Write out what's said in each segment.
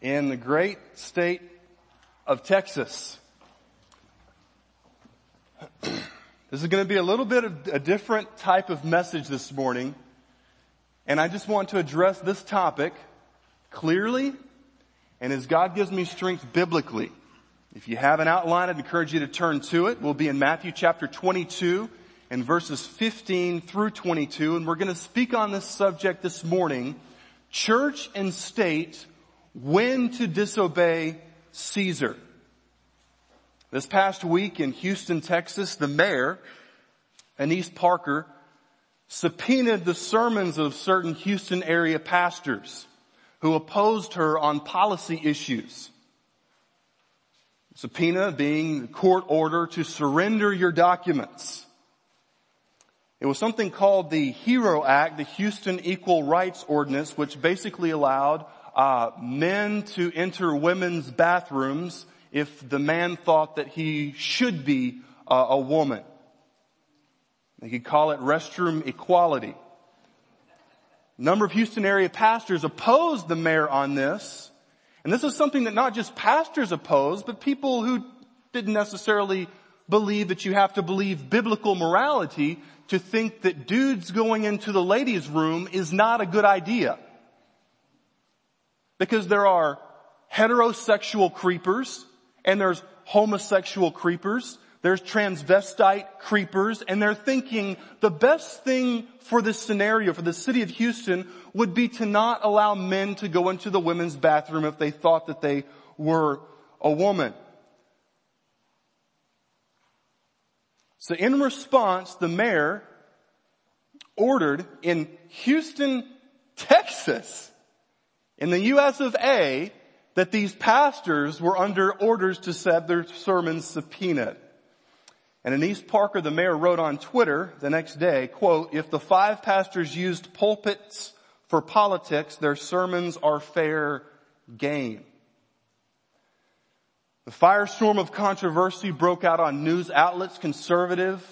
in the great state of Texas. This is going to be a little bit of a different type of message this morning. And I just want to address this topic clearly and as God gives me strength biblically. If you have an outline, I'd encourage you to turn to it. We'll be in Matthew chapter 22 and verses 15 through 22. And we're going to speak on this subject this morning. Church and state, when to disobey Caesar. This past week in Houston, Texas, the mayor, Annise Parker, subpoenaed the sermons of certain Houston area pastors who opposed her on policy issues. Subpoena being the court order to surrender your documents. It was something called the HERO Act, the Houston Equal Rights Ordinance, which basically allowed uh, men to enter women's bathrooms if the man thought that he should be uh, a woman. They could call it restroom equality. A number of Houston area pastors opposed the mayor on this. And this is something that not just pastors oppose, but people who didn't necessarily believe that you have to believe biblical morality to think that dudes going into the ladies room is not a good idea. Because there are heterosexual creepers and there's homosexual creepers, there's transvestite creepers, and they're thinking the best thing for this scenario, for the city of Houston, would be to not allow men to go into the women's bathroom if they thought that they were a woman. So in response, the mayor ordered in Houston, Texas, in the US of A, that these pastors were under orders to have their sermons subpoenaed. And Annise Parker, the mayor, wrote on Twitter the next day, quote, if the five pastors used pulpits for politics, their sermons are fair game. The firestorm of controversy broke out on news outlets, conservative,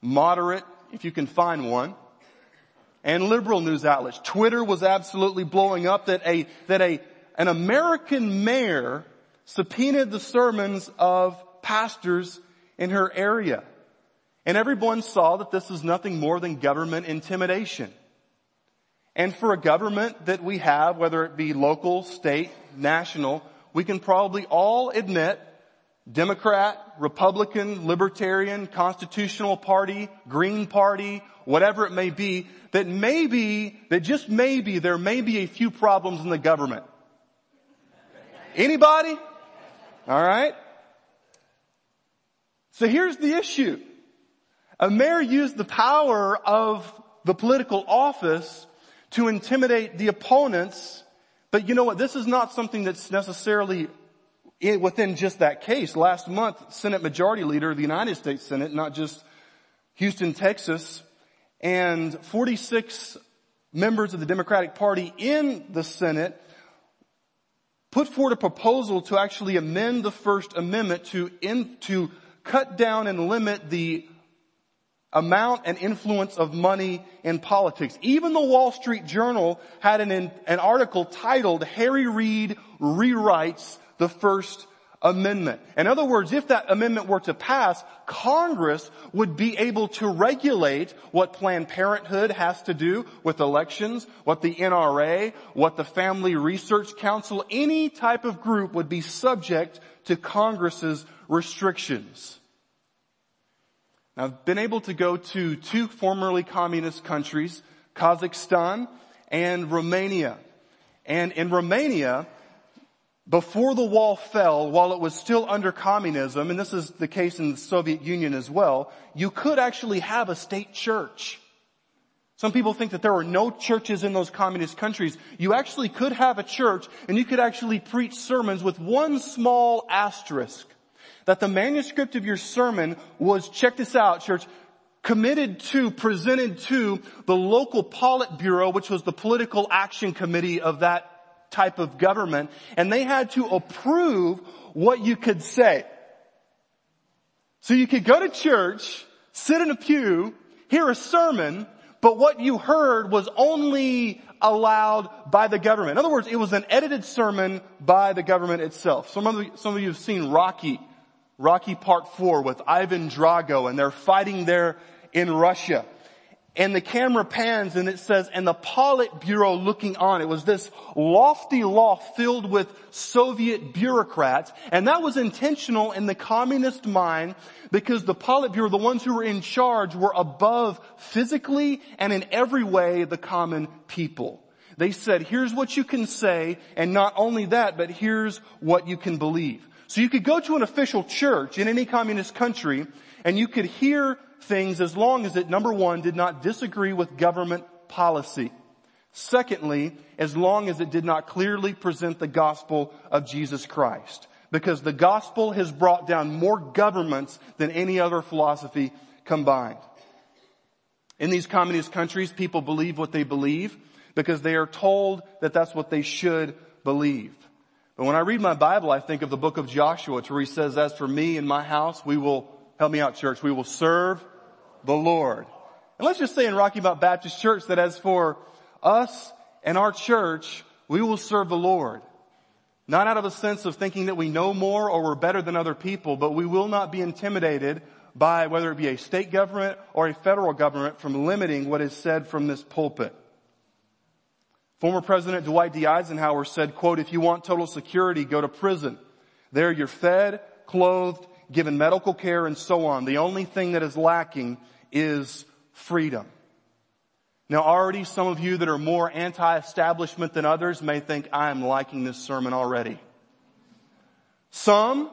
moderate, if you can find one, and liberal news outlets. Twitter was absolutely blowing up that a, that a an American mayor subpoenaed the sermons of pastors in her area. And everyone saw that this is nothing more than government intimidation. And for a government that we have, whether it be local, state, national, we can probably all admit Democrat, Republican, Libertarian, Constitutional Party, Green Party, whatever it may be, that maybe, that just maybe there may be a few problems in the government. Anybody? All right. So here's the issue. A mayor used the power of the political office to intimidate the opponents. But you know what? This is not something that's necessarily within just that case. Last month, Senate Majority Leader of the United States Senate, not just Houston, Texas, and 46 members of the Democratic Party in the Senate put forward a proposal to actually amend the First Amendment to, in, to cut down and limit the amount and influence of money in politics. Even the Wall Street Journal had an, an article titled Harry Reid Rewrites the First amendment. In other words, if that amendment were to pass, Congress would be able to regulate what Planned Parenthood has to do with elections, what the NRA, what the Family Research Council, any type of group would be subject to Congress's restrictions. Now, I've been able to go to two formerly communist countries, Kazakhstan and Romania. And in Romania, before the wall fell, while it was still under communism, and this is the case in the Soviet Union as well, you could actually have a state church. Some people think that there were no churches in those communist countries. You actually could have a church and you could actually preach sermons with one small asterisk. That the manuscript of your sermon was, check this out church, committed to, presented to the local Politburo, which was the political action committee of that type of government and they had to approve what you could say. So you could go to church, sit in a pew, hear a sermon, but what you heard was only allowed by the government. In other words, it was an edited sermon by the government itself. Some of, the, some of you have seen Rocky, Rocky Part 4 with Ivan Drago and they're fighting there in Russia and the camera pans and it says, and the Politburo looking on. It was this lofty loft filled with Soviet bureaucrats. And that was intentional in the communist mind because the Politburo, the ones who were in charge, were above physically and in every way the common people. They said, here's what you can say, and not only that, but here's what you can believe. So you could go to an official church in any communist country and you could hear things as long as it, number one, did not disagree with government policy. Secondly, as long as it did not clearly present the gospel of Jesus Christ. Because the gospel has brought down more governments than any other philosophy combined. In these communist countries, people believe what they believe because they are told that that's what they should believe. But when I read my Bible, I think of the book of Joshua, where he says, as for me and my house, we will, help me out church, we will serve the Lord. And let's just say in Rocky Mount Baptist Church that as for us and our church, we will serve the Lord. Not out of a sense of thinking that we know more or we're better than other people, but we will not be intimidated by whether it be a state government or a federal government from limiting what is said from this pulpit. Former President Dwight D. Eisenhower said, quote, if you want total security, go to prison. There you're fed, clothed, given medical care and so on. The only thing that is lacking is freedom. Now already some of you that are more anti-establishment than others may think I am liking this sermon already. Some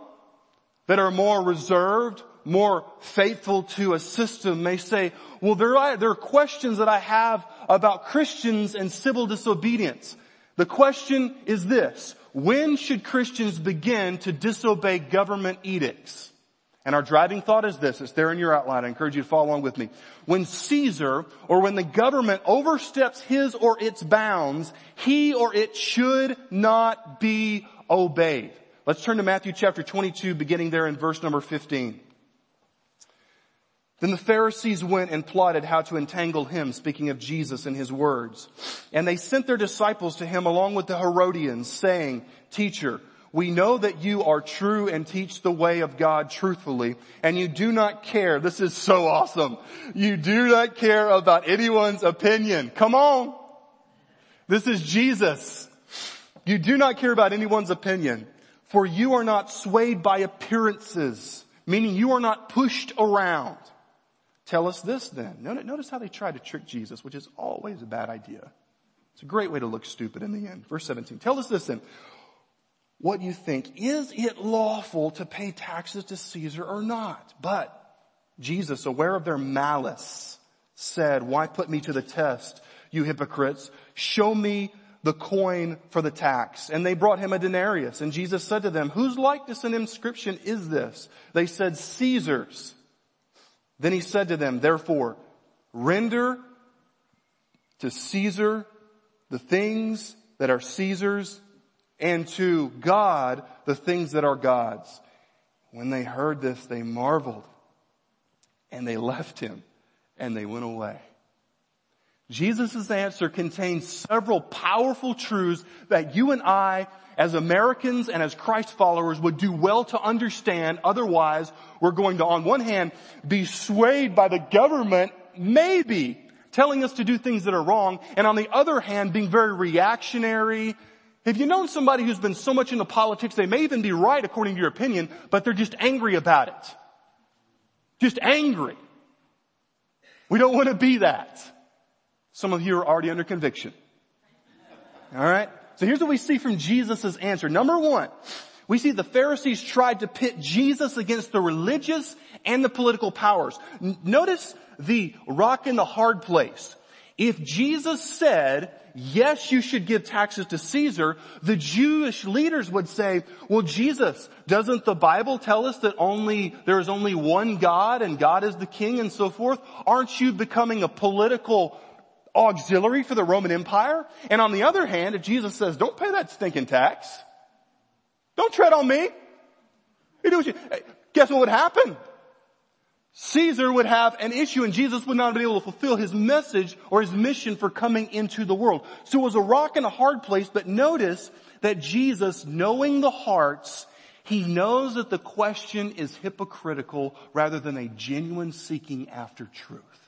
that are more reserved, more faithful to a system may say, well there are, there are questions that I have about Christians and civil disobedience. The question is this, when should Christians begin to disobey government edicts? And our driving thought is this, it's there in your outline, I encourage you to follow along with me. When Caesar, or when the government oversteps his or its bounds, he or it should not be obeyed. Let's turn to Matthew chapter 22, beginning there in verse number 15. Then the Pharisees went and plotted how to entangle him, speaking of Jesus and his words. And they sent their disciples to him along with the Herodians, saying, Teacher, we know that you are true and teach the way of God truthfully, and you do not care. This is so awesome. You do not care about anyone's opinion. Come on. This is Jesus. You do not care about anyone's opinion, for you are not swayed by appearances, meaning you are not pushed around. Tell us this then. Notice how they try to trick Jesus, which is always a bad idea. It's a great way to look stupid in the end. Verse 17. Tell us this then. What you think. Is it lawful to pay taxes to Caesar or not? But Jesus, aware of their malice, said, why put me to the test, you hypocrites? Show me the coin for the tax. And they brought him a denarius. And Jesus said to them, whose likeness and inscription is this? They said, Caesar's. Then he said to them, therefore, render to Caesar the things that are Caesar's and to God the things that are God's. When they heard this, they marveled and they left him and they went away. Jesus' answer contains several powerful truths that you and I as Americans and as Christ followers would do well to understand. Otherwise, we're going to, on one hand, be swayed by the government, maybe, telling us to do things that are wrong, and on the other hand, being very reactionary. Have you known somebody who's been so much into politics, they may even be right according to your opinion, but they're just angry about it. Just angry. We don't want to be that. Some of you are already under conviction. Alright? So here's what we see from Jesus' answer. Number one, we see the Pharisees tried to pit Jesus against the religious and the political powers. Notice the rock in the hard place. If Jesus said, yes, you should give taxes to Caesar, the Jewish leaders would say, well, Jesus, doesn't the Bible tell us that only, there is only one God and God is the king and so forth? Aren't you becoming a political auxiliary for the Roman Empire. And on the other hand, if Jesus says, don't pay that stinking tax, don't tread on me. You do you, guess what would happen? Caesar would have an issue and Jesus would not be able to fulfill his message or his mission for coming into the world. So it was a rock and a hard place, but notice that Jesus, knowing the hearts, he knows that the question is hypocritical rather than a genuine seeking after truth.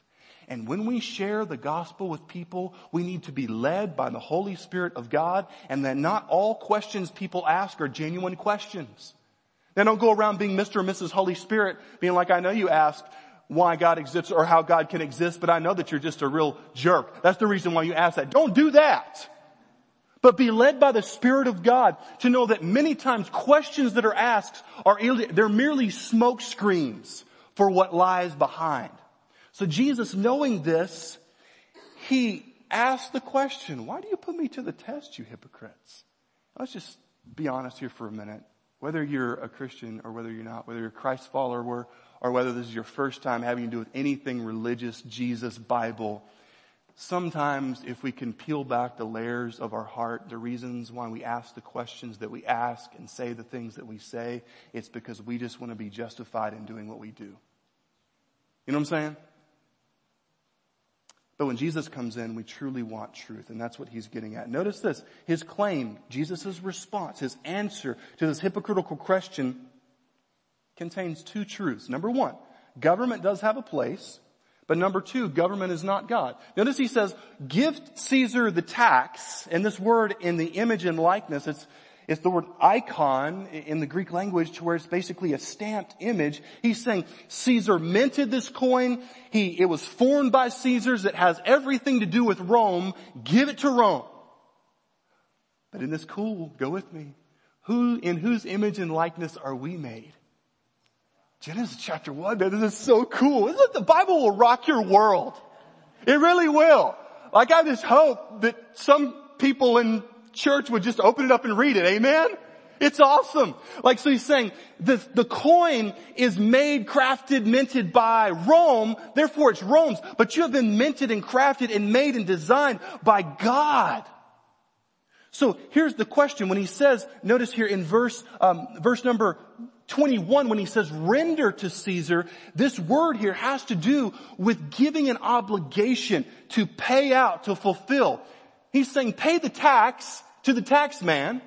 And when we share the gospel with people, we need to be led by the Holy Spirit of God and that not all questions people ask are genuine questions. Now don't go around being Mr. and Mrs. Holy Spirit, being like, I know you asked why God exists or how God can exist, but I know that you're just a real jerk. That's the reason why you ask that. Don't do that. But be led by the Spirit of God to know that many times questions that are asked are, they're merely smoke screens for what lies behind. So Jesus knowing this, He asked the question, why do you put me to the test, you hypocrites? Let's just be honest here for a minute. Whether you're a Christian or whether you're not, whether you're a Christ follower or whether this is your first time having to do with anything religious, Jesus, Bible, sometimes if we can peel back the layers of our heart, the reasons why we ask the questions that we ask and say the things that we say, it's because we just want to be justified in doing what we do. You know what I'm saying? But when Jesus comes in, we truly want truth, and that's what he's getting at. Notice this, his claim, Jesus' response, his answer to this hypocritical question contains two truths. Number one, government does have a place, but number two, government is not God. Notice he says, give Caesar the tax, and this word in the image and likeness, it's, it's the word icon in the Greek language to where it's basically a stamped image. He's saying Caesar minted this coin. He, it was formed by Caesars. It has everything to do with Rome. Give it to Rome. But in this cool, go with me. Who, in whose image and likeness are we made? Genesis chapter one, man, this is so cool. Isn't it? The Bible will rock your world. It really will. Like I just hope that some people in church would just open it up and read it. Amen? It's awesome. Like, so he's saying the, the coin is made, crafted, minted by Rome, therefore it's Rome's, but you have been minted and crafted and made and designed by God. So here's the question when he says, notice here in verse, um, verse number 21 when he says render to Caesar, this word here has to do with giving an obligation to pay out, to fulfill. He's saying pay the tax to the tax man,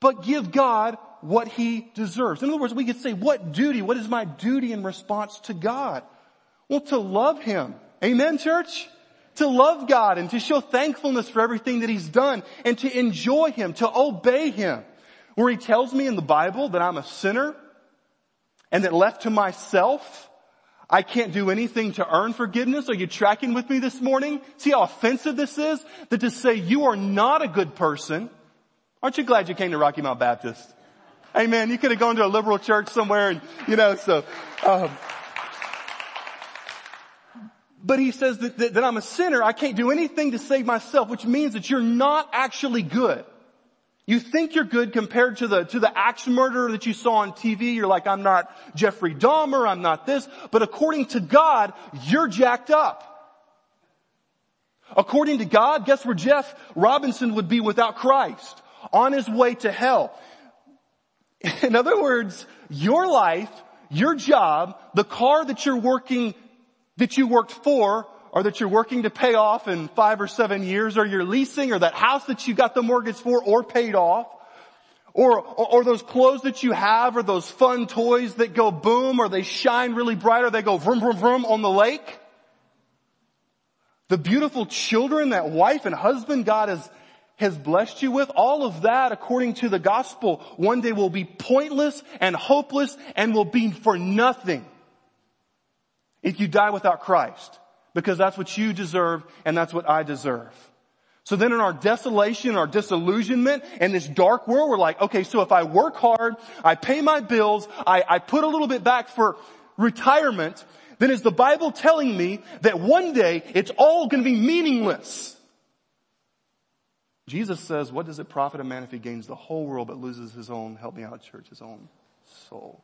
but give God what he deserves. In other words, we could say, what duty, what is my duty in response to God? Well, to love him. Amen, church? To love God and to show thankfulness for everything that he's done and to enjoy him, to obey him. Where he tells me in the Bible that I'm a sinner and that left to myself, I can't do anything to earn forgiveness. Are you tracking with me this morning? See how offensive this is? That to say you are not a good person. Aren't you glad you came to Rocky Mount Baptist? Amen. You could have gone to a liberal church somewhere and, you know, so, um, but he says that, that, that I'm a sinner. I can't do anything to save myself, which means that you're not actually good. You think you're good compared to the, to the axe murderer that you saw on TV. You're like, I'm not Jeffrey Dahmer, I'm not this. But according to God, you're jacked up. According to God, guess where Jeff Robinson would be without Christ? On his way to hell. In other words, your life, your job, the car that you're working, that you worked for, or that you're working to pay off in five or seven years, or you're leasing, or that house that you got the mortgage for or paid off, or, or, or, those clothes that you have, or those fun toys that go boom, or they shine really bright, or they go vroom vroom vroom on the lake. The beautiful children, that wife and husband God has, has blessed you with, all of that according to the gospel one day will be pointless and hopeless and will be for nothing if you die without Christ because that's what you deserve and that's what I deserve. So then in our desolation, our disillusionment, and this dark world, we're like, okay, so if I work hard, I pay my bills, I, I put a little bit back for retirement, then is the Bible telling me that one day it's all going to be meaningless? Jesus says, what does it profit a man if he gains the whole world but loses his own, help me out church, his own soul?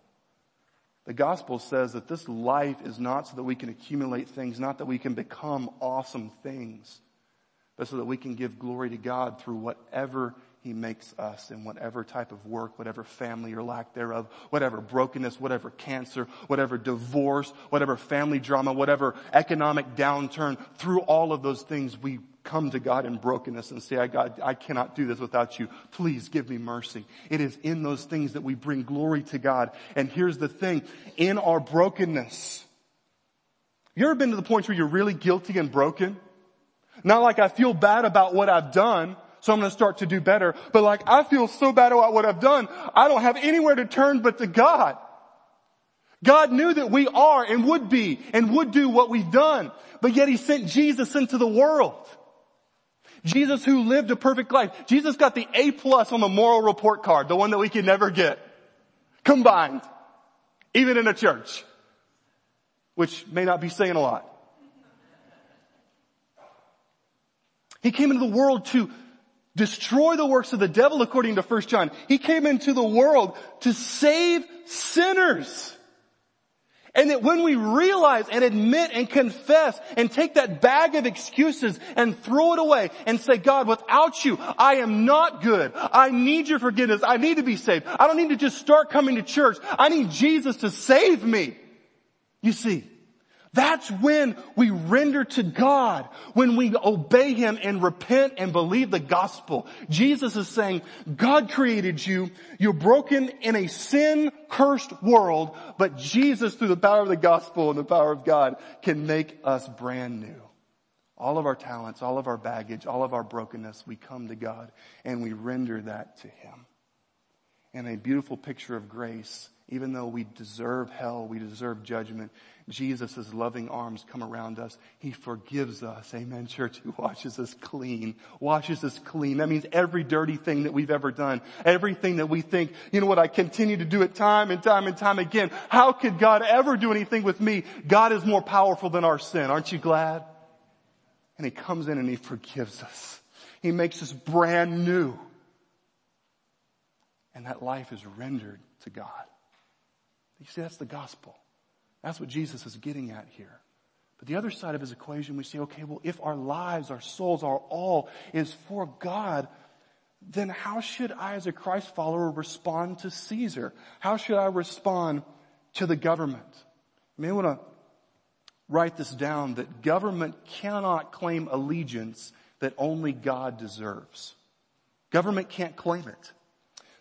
The gospel says that this life is not so that we can accumulate things, not that we can become awesome things, but so that we can give glory to God through whatever He makes us in whatever type of work, whatever family or lack thereof, whatever brokenness, whatever cancer, whatever divorce, whatever family drama, whatever economic downturn, through all of those things, we come to God in brokenness and say, I God, I cannot do this without you. Please give me mercy. It is in those things that we bring glory to God. And here's the thing, in our brokenness, you ever been to the point where you're really guilty and broken? Not like I feel bad about what I've done, so I'm going to start to do better. But like, I feel so bad about what I've done, I don't have anywhere to turn but to God. God knew that we are and would be and would do what we've done, but yet He sent Jesus into the world. Jesus who lived a perfect life. Jesus got the A plus on the moral report card, the one that we can never get. Combined. Even in a church. Which may not be saying a lot. He came into the world to destroy the works of the devil according to 1 John. He came into the world to save sinners. And that when we realize and admit and confess and take that bag of excuses and throw it away and say, God, without you, I am not good. I need your forgiveness. I need to be saved. I don't need to just start coming to church. I need Jesus to save me. You see, that's when we render to God, when we obey Him and repent and believe the gospel. Jesus is saying, God created you, you're broken in a sin cursed world, but Jesus through the power of the gospel and the power of God can make us brand new. All of our talents, all of our baggage, all of our brokenness, we come to God and we render that to Him. And a beautiful picture of grace, even though we deserve hell, we deserve judgment, Jesus' loving arms come around us. He forgives us. Amen, church. He washes us clean. Washes us clean. That means every dirty thing that we've ever done. Everything that we think, you know what, I continue to do it time and time and time again. How could God ever do anything with me? God is more powerful than our sin. Aren't you glad? And He comes in and He forgives us. He makes us brand new. And that life is rendered to God. You see, that's the gospel. That's what Jesus is getting at here. But the other side of his equation, we say, okay, well, if our lives, our souls, our all is for God, then how should I as a Christ follower respond to Caesar? How should I respond to the government? You may want to write this down that government cannot claim allegiance that only God deserves. Government can't claim it.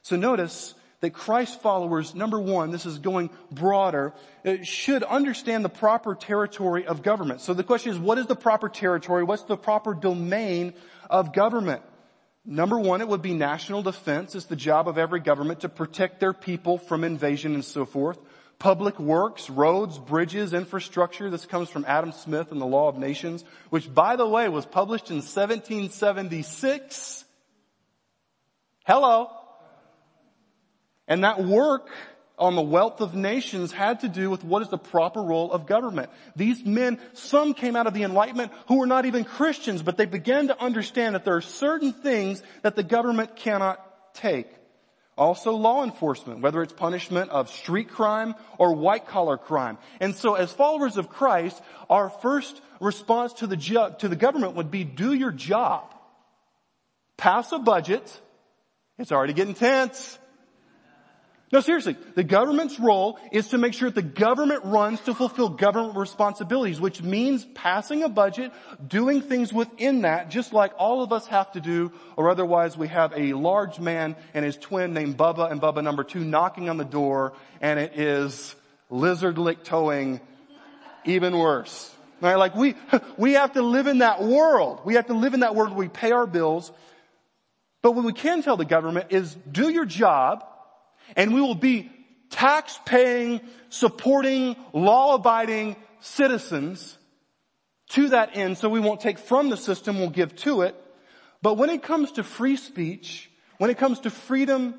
So notice that Christ followers, number one, this is going broader, uh, should understand the proper territory of government. So the question is, what is the proper territory? What's the proper domain of government? Number one, it would be national defense. It's the job of every government to protect their people from invasion and so forth. Public works, roads, bridges, infrastructure. This comes from Adam Smith and the Law of Nations, which by the way was published in 1776. Hello. And that work on the wealth of nations had to do with what is the proper role of government. These men, some came out of the Enlightenment who were not even Christians, but they began to understand that there are certain things that the government cannot take. Also law enforcement, whether it's punishment of street crime or white collar crime. And so as followers of Christ, our first response to the, ju- to the government would be do your job. Pass a budget. It's already getting tense. No, seriously, the government's role is to make sure that the government runs to fulfill government responsibilities, which means passing a budget, doing things within that, just like all of us have to do, or otherwise we have a large man and his twin named Bubba and Bubba number two knocking on the door, and it is lizard lick towing even worse. Right? Like we, we have to live in that world. We have to live in that world where we pay our bills. But what we can tell the government is do your job, and we will be tax paying, supporting, law abiding citizens to that end so we won't take from the system, we'll give to it. But when it comes to free speech, when it comes to freedom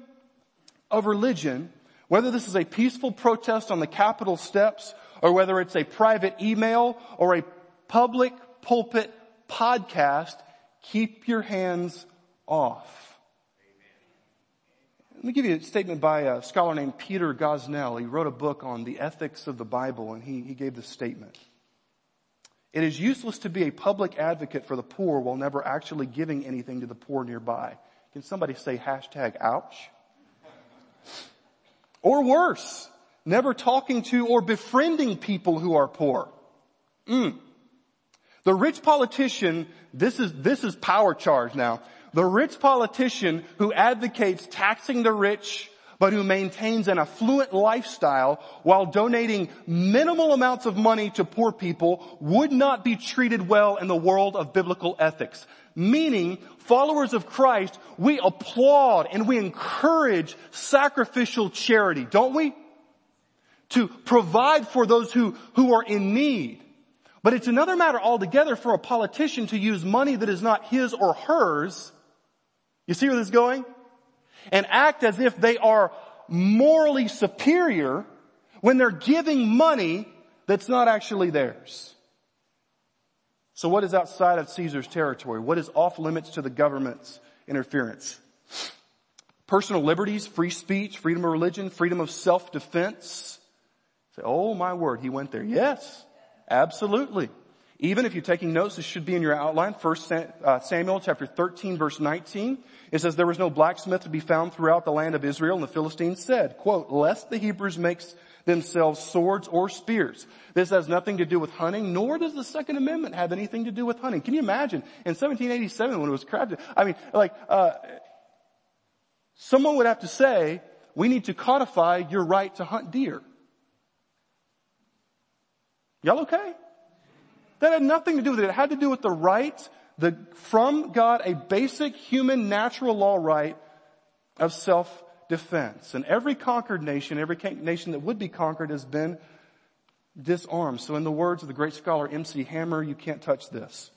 of religion, whether this is a peaceful protest on the Capitol steps or whether it's a private email or a public pulpit podcast, keep your hands off. Let me give you a statement by a scholar named Peter Gosnell. He wrote a book on the ethics of the Bible and he, he gave this statement. It is useless to be a public advocate for the poor while never actually giving anything to the poor nearby. Can somebody say hashtag ouch? Or worse, never talking to or befriending people who are poor. Mm. The rich politician, this is, this is power charge now. The rich politician who advocates taxing the rich but who maintains an affluent lifestyle while donating minimal amounts of money to poor people would not be treated well in the world of biblical ethics. Meaning, followers of Christ, we applaud and we encourage sacrificial charity, don't we? To provide for those who, who are in need. But it's another matter altogether for a politician to use money that is not his or hers. You see where this is going? and act as if they are morally superior when they're giving money that's not actually theirs. So what is outside of Caesar's territory? What is off limits to the government's interference? Personal liberties, free speech, freedom of religion, freedom of self-defense. Say, oh my word, he went there. Yes, absolutely. Even if you're taking notes, this should be in your outline. First uh, Samuel chapter 13 verse 19. It says, there was no blacksmith to be found throughout the land of Israel and the Philistines said, quote, lest the Hebrews make themselves swords or spears. This has nothing to do with hunting, nor does the Second Amendment have anything to do with hunting. Can you imagine in 1787 when it was crafted? I mean, like, uh, someone would have to say, we need to codify your right to hunt deer. Y'all okay? That had nothing to do with it. It had to do with the right, the, from God, a basic human natural law right of self-defense. And every conquered nation, every nation that would be conquered has been disarmed. So in the words of the great scholar M.C. Hammer, you can't touch this.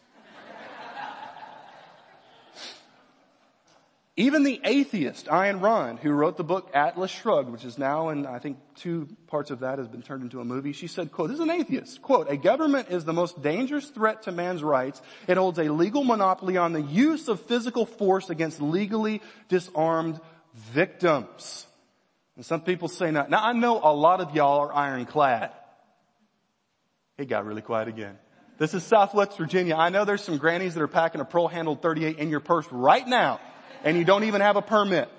Even the atheist, Ayn Rand, who wrote the book Atlas Shrugged, which is now in, I think two parts of that has been turned into a movie, she said, quote, this is an atheist, quote, a government is the most dangerous threat to man's rights. It holds a legal monopoly on the use of physical force against legally disarmed victims. And some people say now, now I know a lot of y'all are ironclad. It got really quiet again. This is Southwest Virginia. I know there's some grannies that are packing a pearl handled 38 in your purse right now and you don't even have a permit.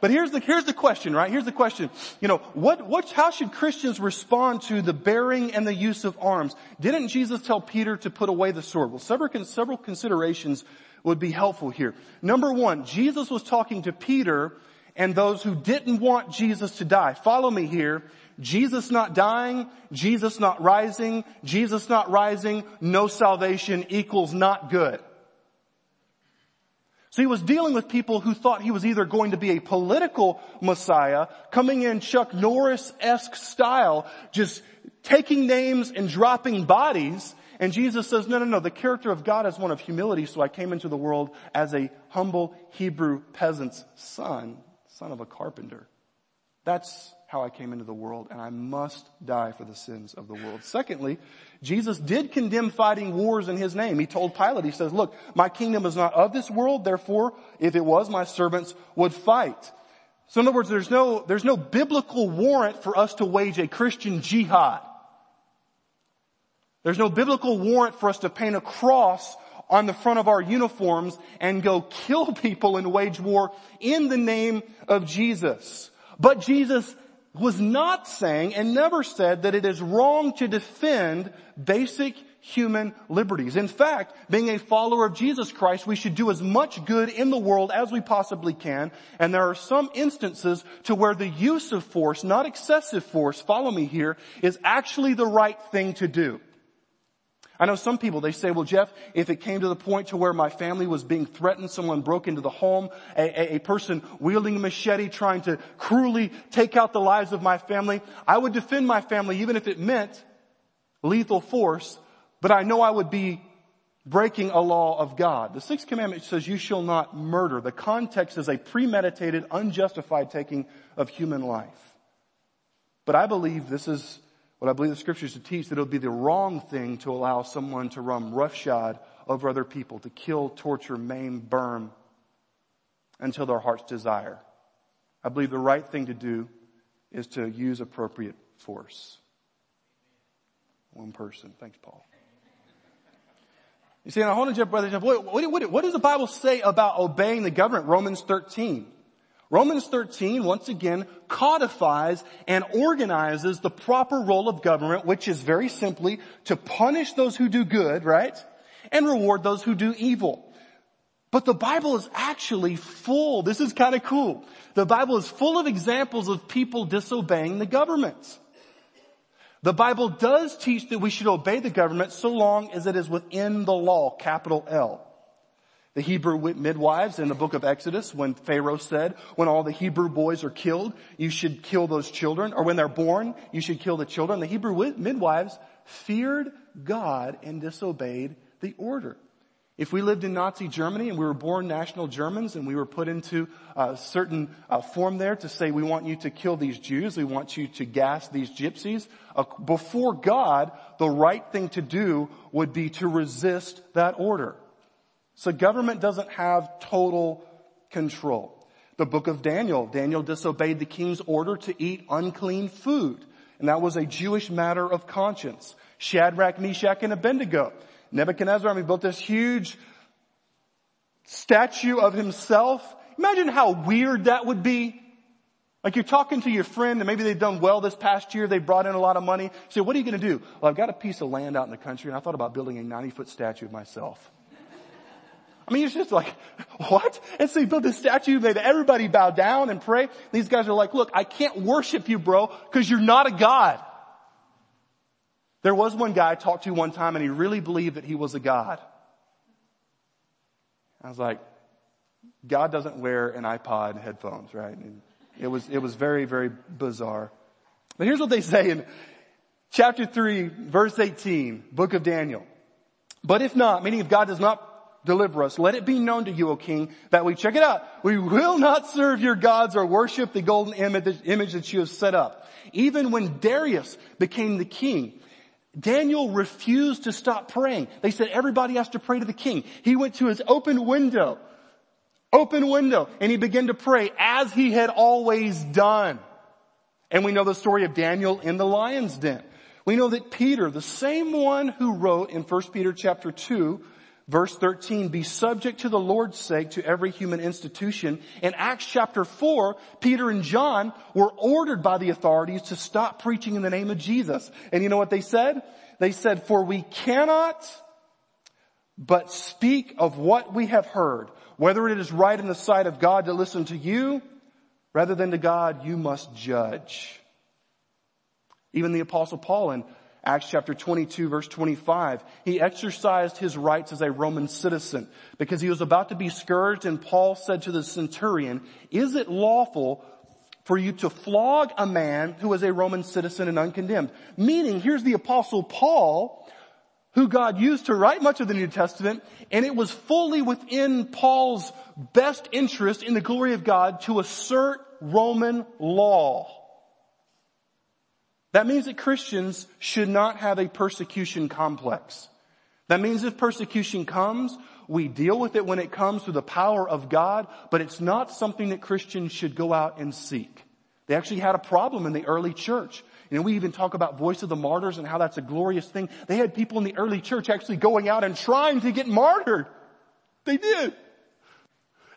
But here's the, here's the question, right? Here's the question. You know, what, what, how should Christians respond to the bearing and the use of arms? Didn't Jesus tell Peter to put away the sword? Well, several, several considerations would be helpful here. Number one, Jesus was talking to Peter and those who didn't want Jesus to die. Follow me here. Jesus not dying, Jesus not rising, Jesus not rising, no salvation equals not good. So he was dealing with people who thought he was either going to be a political Messiah, coming in Chuck Norris-esque style, just taking names and dropping bodies, and Jesus says, no, no, no, the character of God is one of humility, so I came into the world as a humble Hebrew peasant's son, son of a carpenter. That's how I came into the world, and I must die for the sins of the world. Secondly, Jesus did condemn fighting wars in his name. He told Pilate, he says, look, my kingdom is not of this world, therefore, if it was, my servants would fight. So in other words, there's no, there's no biblical warrant for us to wage a Christian jihad. There's no biblical warrant for us to paint a cross on the front of our uniforms and go kill people and wage war in the name of Jesus. But Jesus was not saying and never said that it is wrong to defend basic human liberties. In fact, being a follower of Jesus Christ, we should do as much good in the world as we possibly can. And there are some instances to where the use of force, not excessive force, follow me here, is actually the right thing to do. I know some people, they say, well Jeff, if it came to the point to where my family was being threatened, someone broke into the home, a, a, a, person wielding a machete trying to cruelly take out the lives of my family, I would defend my family even if it meant lethal force, but I know I would be breaking a law of God. The sixth commandment says you shall not murder. The context is a premeditated, unjustified taking of human life. But I believe this is what I believe the scriptures to teach that it would be the wrong thing to allow someone to run roughshod over other people, to kill, torture, maim, burn until their heart's desire. I believe the right thing to do is to use appropriate force. One person. Thanks, Paul. You say, now hold on, Jeff, brother Jeff, what, what, what does the Bible say about obeying the government? Romans 13. Romans 13, once again, codifies and organizes the proper role of government, which is very simply to punish those who do good, right? And reward those who do evil. But the Bible is actually full. This is kind of cool. The Bible is full of examples of people disobeying the government. The Bible does teach that we should obey the government so long as it is within the law, capital L. The Hebrew midwives in the book of Exodus, when Pharaoh said, when all the Hebrew boys are killed, you should kill those children, or when they're born, you should kill the children. The Hebrew midwives feared God and disobeyed the order. If we lived in Nazi Germany and we were born national Germans and we were put into a certain form there to say we want you to kill these Jews, we want you to gas these gypsies, before God, the right thing to do would be to resist that order. So government doesn't have total control. The book of Daniel, Daniel disobeyed the king's order to eat unclean food. And that was a Jewish matter of conscience. Shadrach, Meshach, and Abednego Nebuchadnezzar, I mean, built this huge statue of himself. Imagine how weird that would be. Like you're talking to your friend and maybe they've done well this past year, they brought in a lot of money. Say, what are you going to do? Well, I've got a piece of land out in the country and I thought about building a 90 foot statue of myself. I mean, it's just like, what? And so he built this statue, made everybody bow down and pray. These guys are like, look, I can't worship you, bro, because you're not a God. There was one guy I talked to one time and he really believed that he was a God. I was like, God doesn't wear an iPod headphones, right? And it was, it was very, very bizarre. But here's what they say in chapter 3, verse 18, book of Daniel. But if not, meaning if God does not deliver us, let it be known to you, O king, that we, check it out, we will not serve your gods or worship the golden image, that you have set up. Even when Darius became the king, Daniel refused to stop praying. They said everybody has to pray to the king. He went to his open window, open window, and he began to pray as he had always done. And we know the story of Daniel in the lion's den. We know that Peter, the same one who wrote in 1 Peter chapter 2, Verse 13, be subject to the Lord's sake to every human institution. In Acts chapter 4, Peter and John were ordered by the authorities to stop preaching in the name of Jesus. And you know what they said? They said, for we cannot but speak of what we have heard, whether it is right in the sight of God to listen to you, rather than to God, you must judge. Even the apostle Paul in Acts chapter 22 verse 25. He exercised his rights as a Roman citizen because he was about to be scourged and Paul said to the centurion, is it lawful for you to flog a man who is a Roman citizen and uncondemned? Meaning, here's the apostle Paul who God used to write much of the New Testament, and it was fully within Paul's best interest in the glory of God to assert Roman law. That means that Christians should not have a persecution complex. That means if persecution comes, we deal with it when it comes through the power of God, but it's not something that Christians should go out and seek. They actually had a problem in the early church. You know, we even talk about voice of the martyrs and how that's a glorious thing. They had people in the early church actually going out and trying to get martyred. They did.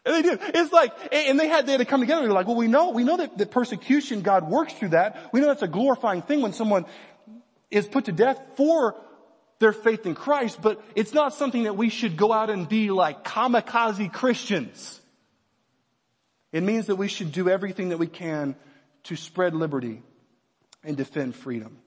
And they did. It's like, and they had, they had to come together. They're like, well, we know, we know that the persecution, God works through that. We know that's a glorifying thing when someone is put to death for their faith in Christ, but it's not something that we should go out and be like kamikaze Christians. It means that we should do everything that we can to spread liberty and defend freedom.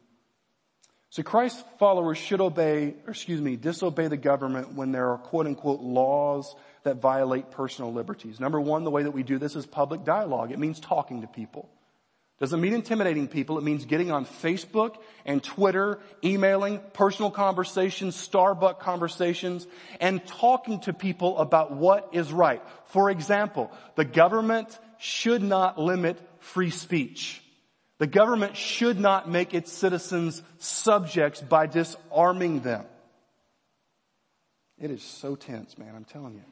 So Christ followers should obey, or excuse me, disobey the government when there are quote unquote laws that violate personal liberties. Number one, the way that we do this is public dialogue. It means talking to people. Doesn't mean intimidating people. It means getting on Facebook and Twitter, emailing, personal conversations, Starbucks conversations, and talking to people about what is right. For example, the government should not limit free speech. The government should not make its citizens subjects by disarming them. It is so tense, man, I'm telling you.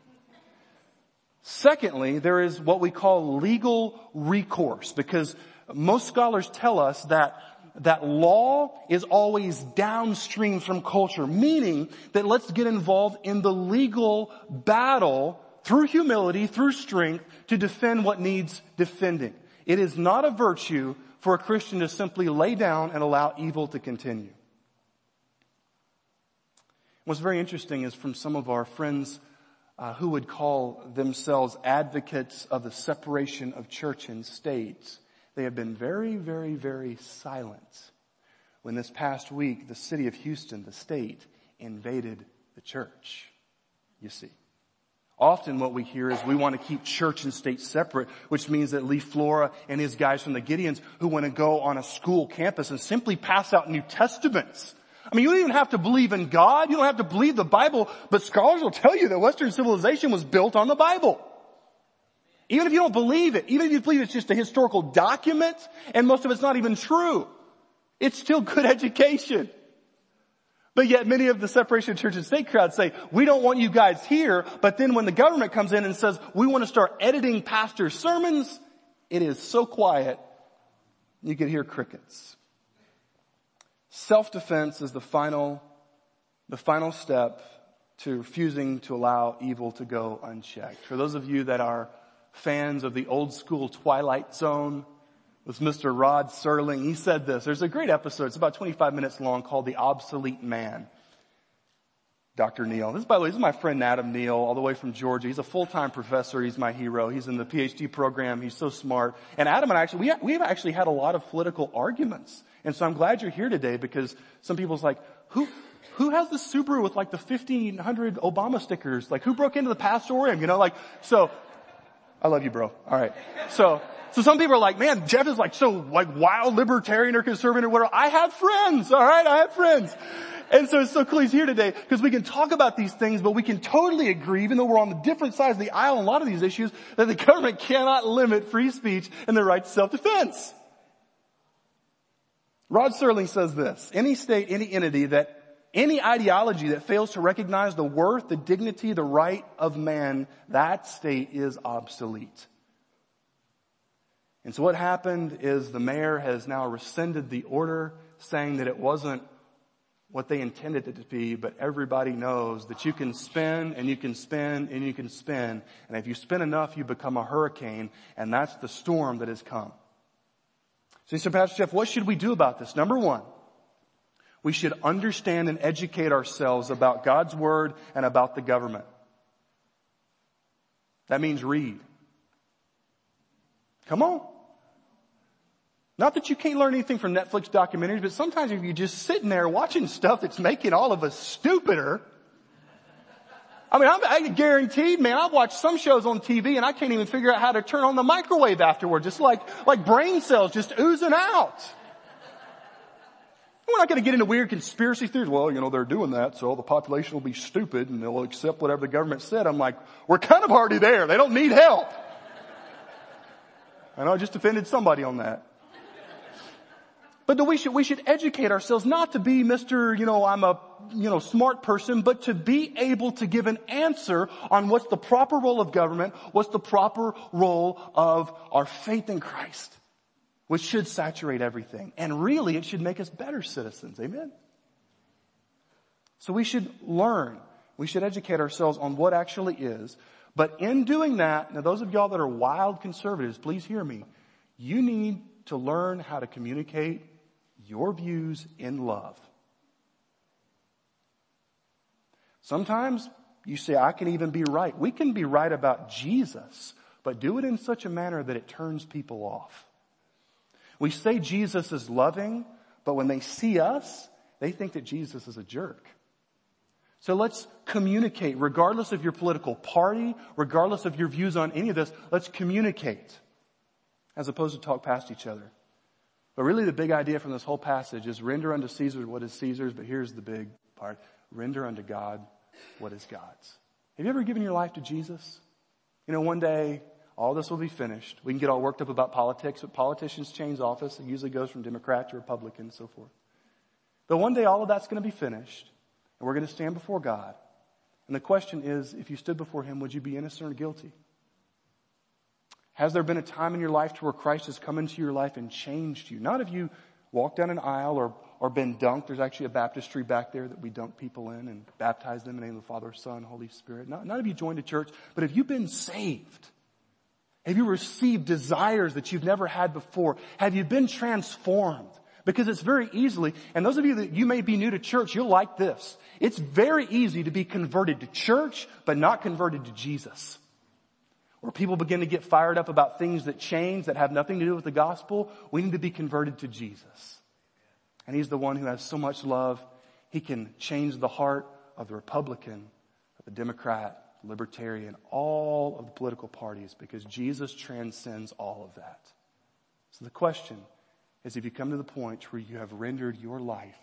Secondly, there is what we call legal recourse because most scholars tell us that that law is always downstream from culture, meaning that let's get involved in the legal battle through humility, through strength, to defend what needs defending. It is not a virtue for a Christian to simply lay down and allow evil to continue. What's very interesting is from some of our friends uh, who would call themselves advocates of the separation of church and state, they have been very, very, very silent when this past week the city of Houston, the state, invaded the church. You see. Often what we hear is we want to keep church and state separate, which means that Lee Flora and his guys from the Gideons who want to go on a school campus and simply pass out New Testaments. I mean, you don't even have to believe in God. You don't have to believe the Bible, but scholars will tell you that Western civilization was built on the Bible. Even if you don't believe it, even if you believe it's just a historical document and most of it's not even true, it's still good education. But yet many of the separation of church and state crowds say, we don't want you guys here, but then when the government comes in and says, we want to start editing pastors' sermons, it is so quiet, you can hear crickets. Self-defense is the final, the final step to refusing to allow evil to go unchecked. For those of you that are fans of the old school Twilight Zone, was Mr. Rod Serling. He said this. There's a great episode. It's about 25 minutes long called The Obsolete Man. Dr. Neal. This, by the way, this is my friend Adam Neal, all the way from Georgia. He's a full-time professor. He's my hero. He's in the PhD program. He's so smart. And Adam and I actually, we, we've actually had a lot of political arguments. And so I'm glad you're here today because some people's like, who, who has the Subaru with like the 1500 Obama stickers? Like who broke into the pastorium? You know, like, so, I love you bro. Alright. So, so some people are like, man, Jeff is like so like wild libertarian or conservative or whatever. I have friends, alright? I have friends. And so it's so cool he's here today because we can talk about these things, but we can totally agree, even though we're on the different sides of the aisle on a lot of these issues, that the government cannot limit free speech and the right to self-defense. Rod Serling says this, any state, any entity that any ideology that fails to recognize the worth, the dignity, the right of man, that state is obsolete. And so what happened is the mayor has now rescinded the order saying that it wasn't what they intended it to be, but everybody knows that you can spin and you can spin and you can spin. And if you spin enough, you become a hurricane and that's the storm that has come. So, Sir Pastor Jeff, what should we do about this? Number one, we should understand and educate ourselves about God's Word and about the government. That means read. Come on. Not that you can't learn anything from Netflix documentaries, but sometimes if you're just sitting there watching stuff that's making all of us stupider, I mean, I'm, I guaranteed, man, I've watched some shows on TV and I can't even figure out how to turn on the microwave afterward, just like, like brain cells just oozing out. We're not going to get into weird conspiracy theories. Well, you know, they're doing that, so the population will be stupid and they'll accept whatever the government said. I'm like, we're kind of already there. They don't need help. I know I just offended somebody on that. But we should, we should educate ourselves not to be Mr., you know, I'm a, you know, smart person, but to be able to give an answer on what's the proper role of government, what's the proper role of our faith in Christ, which should saturate everything. And really it should make us better citizens. Amen? So we should learn. We should educate ourselves on what actually is. But in doing that, now those of y'all that are wild conservatives, please hear me. You need to learn how to communicate your views in love. Sometimes you say, I can even be right. We can be right about Jesus, but do it in such a manner that it turns people off. We say Jesus is loving, but when they see us, they think that Jesus is a jerk. So let's communicate, regardless of your political party, regardless of your views on any of this, let's communicate as opposed to talk past each other. But really the big idea from this whole passage is render unto Caesar what is Caesar's, but here's the big part. Render unto God what is God's. Have you ever given your life to Jesus? You know, one day all this will be finished. We can get all worked up about politics, but politicians change office. It usually goes from Democrat to Republican and so forth. But one day all of that's going to be finished and we're going to stand before God. And the question is, if you stood before Him, would you be innocent or guilty? Has there been a time in your life to where Christ has come into your life and changed you? Not if you walked down an aisle or, or been dunked. There's actually a baptistry back there that we dunk people in and baptize them in the name of the Father, Son, Holy Spirit. Not, not have you joined a church, but have you been saved? Have you received desires that you've never had before? Have you been transformed? Because it's very easily, and those of you that you may be new to church, you'll like this. It's very easy to be converted to church, but not converted to Jesus. Where people begin to get fired up about things that change, that have nothing to do with the gospel, we need to be converted to Jesus. And He's the one who has so much love, He can change the heart of the Republican, of the Democrat, libertarian, all of the political parties because Jesus transcends all of that. So the question is if you come to the point where you have rendered your life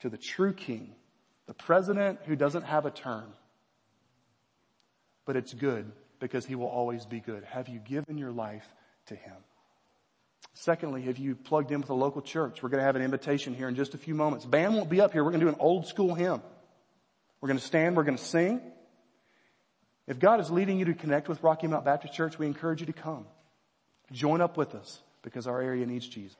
to the true king, the president who doesn't have a term, but it's good because he will always be good. Have you given your life to him? Secondly, have you plugged in with a local church? We're going to have an invitation here in just a few moments. Band won't be up here. We're going to do an old school hymn. We're going to stand. We're going to sing. If God is leading you to connect with Rocky Mount Baptist Church, we encourage you to come. Join up with us because our area needs Jesus.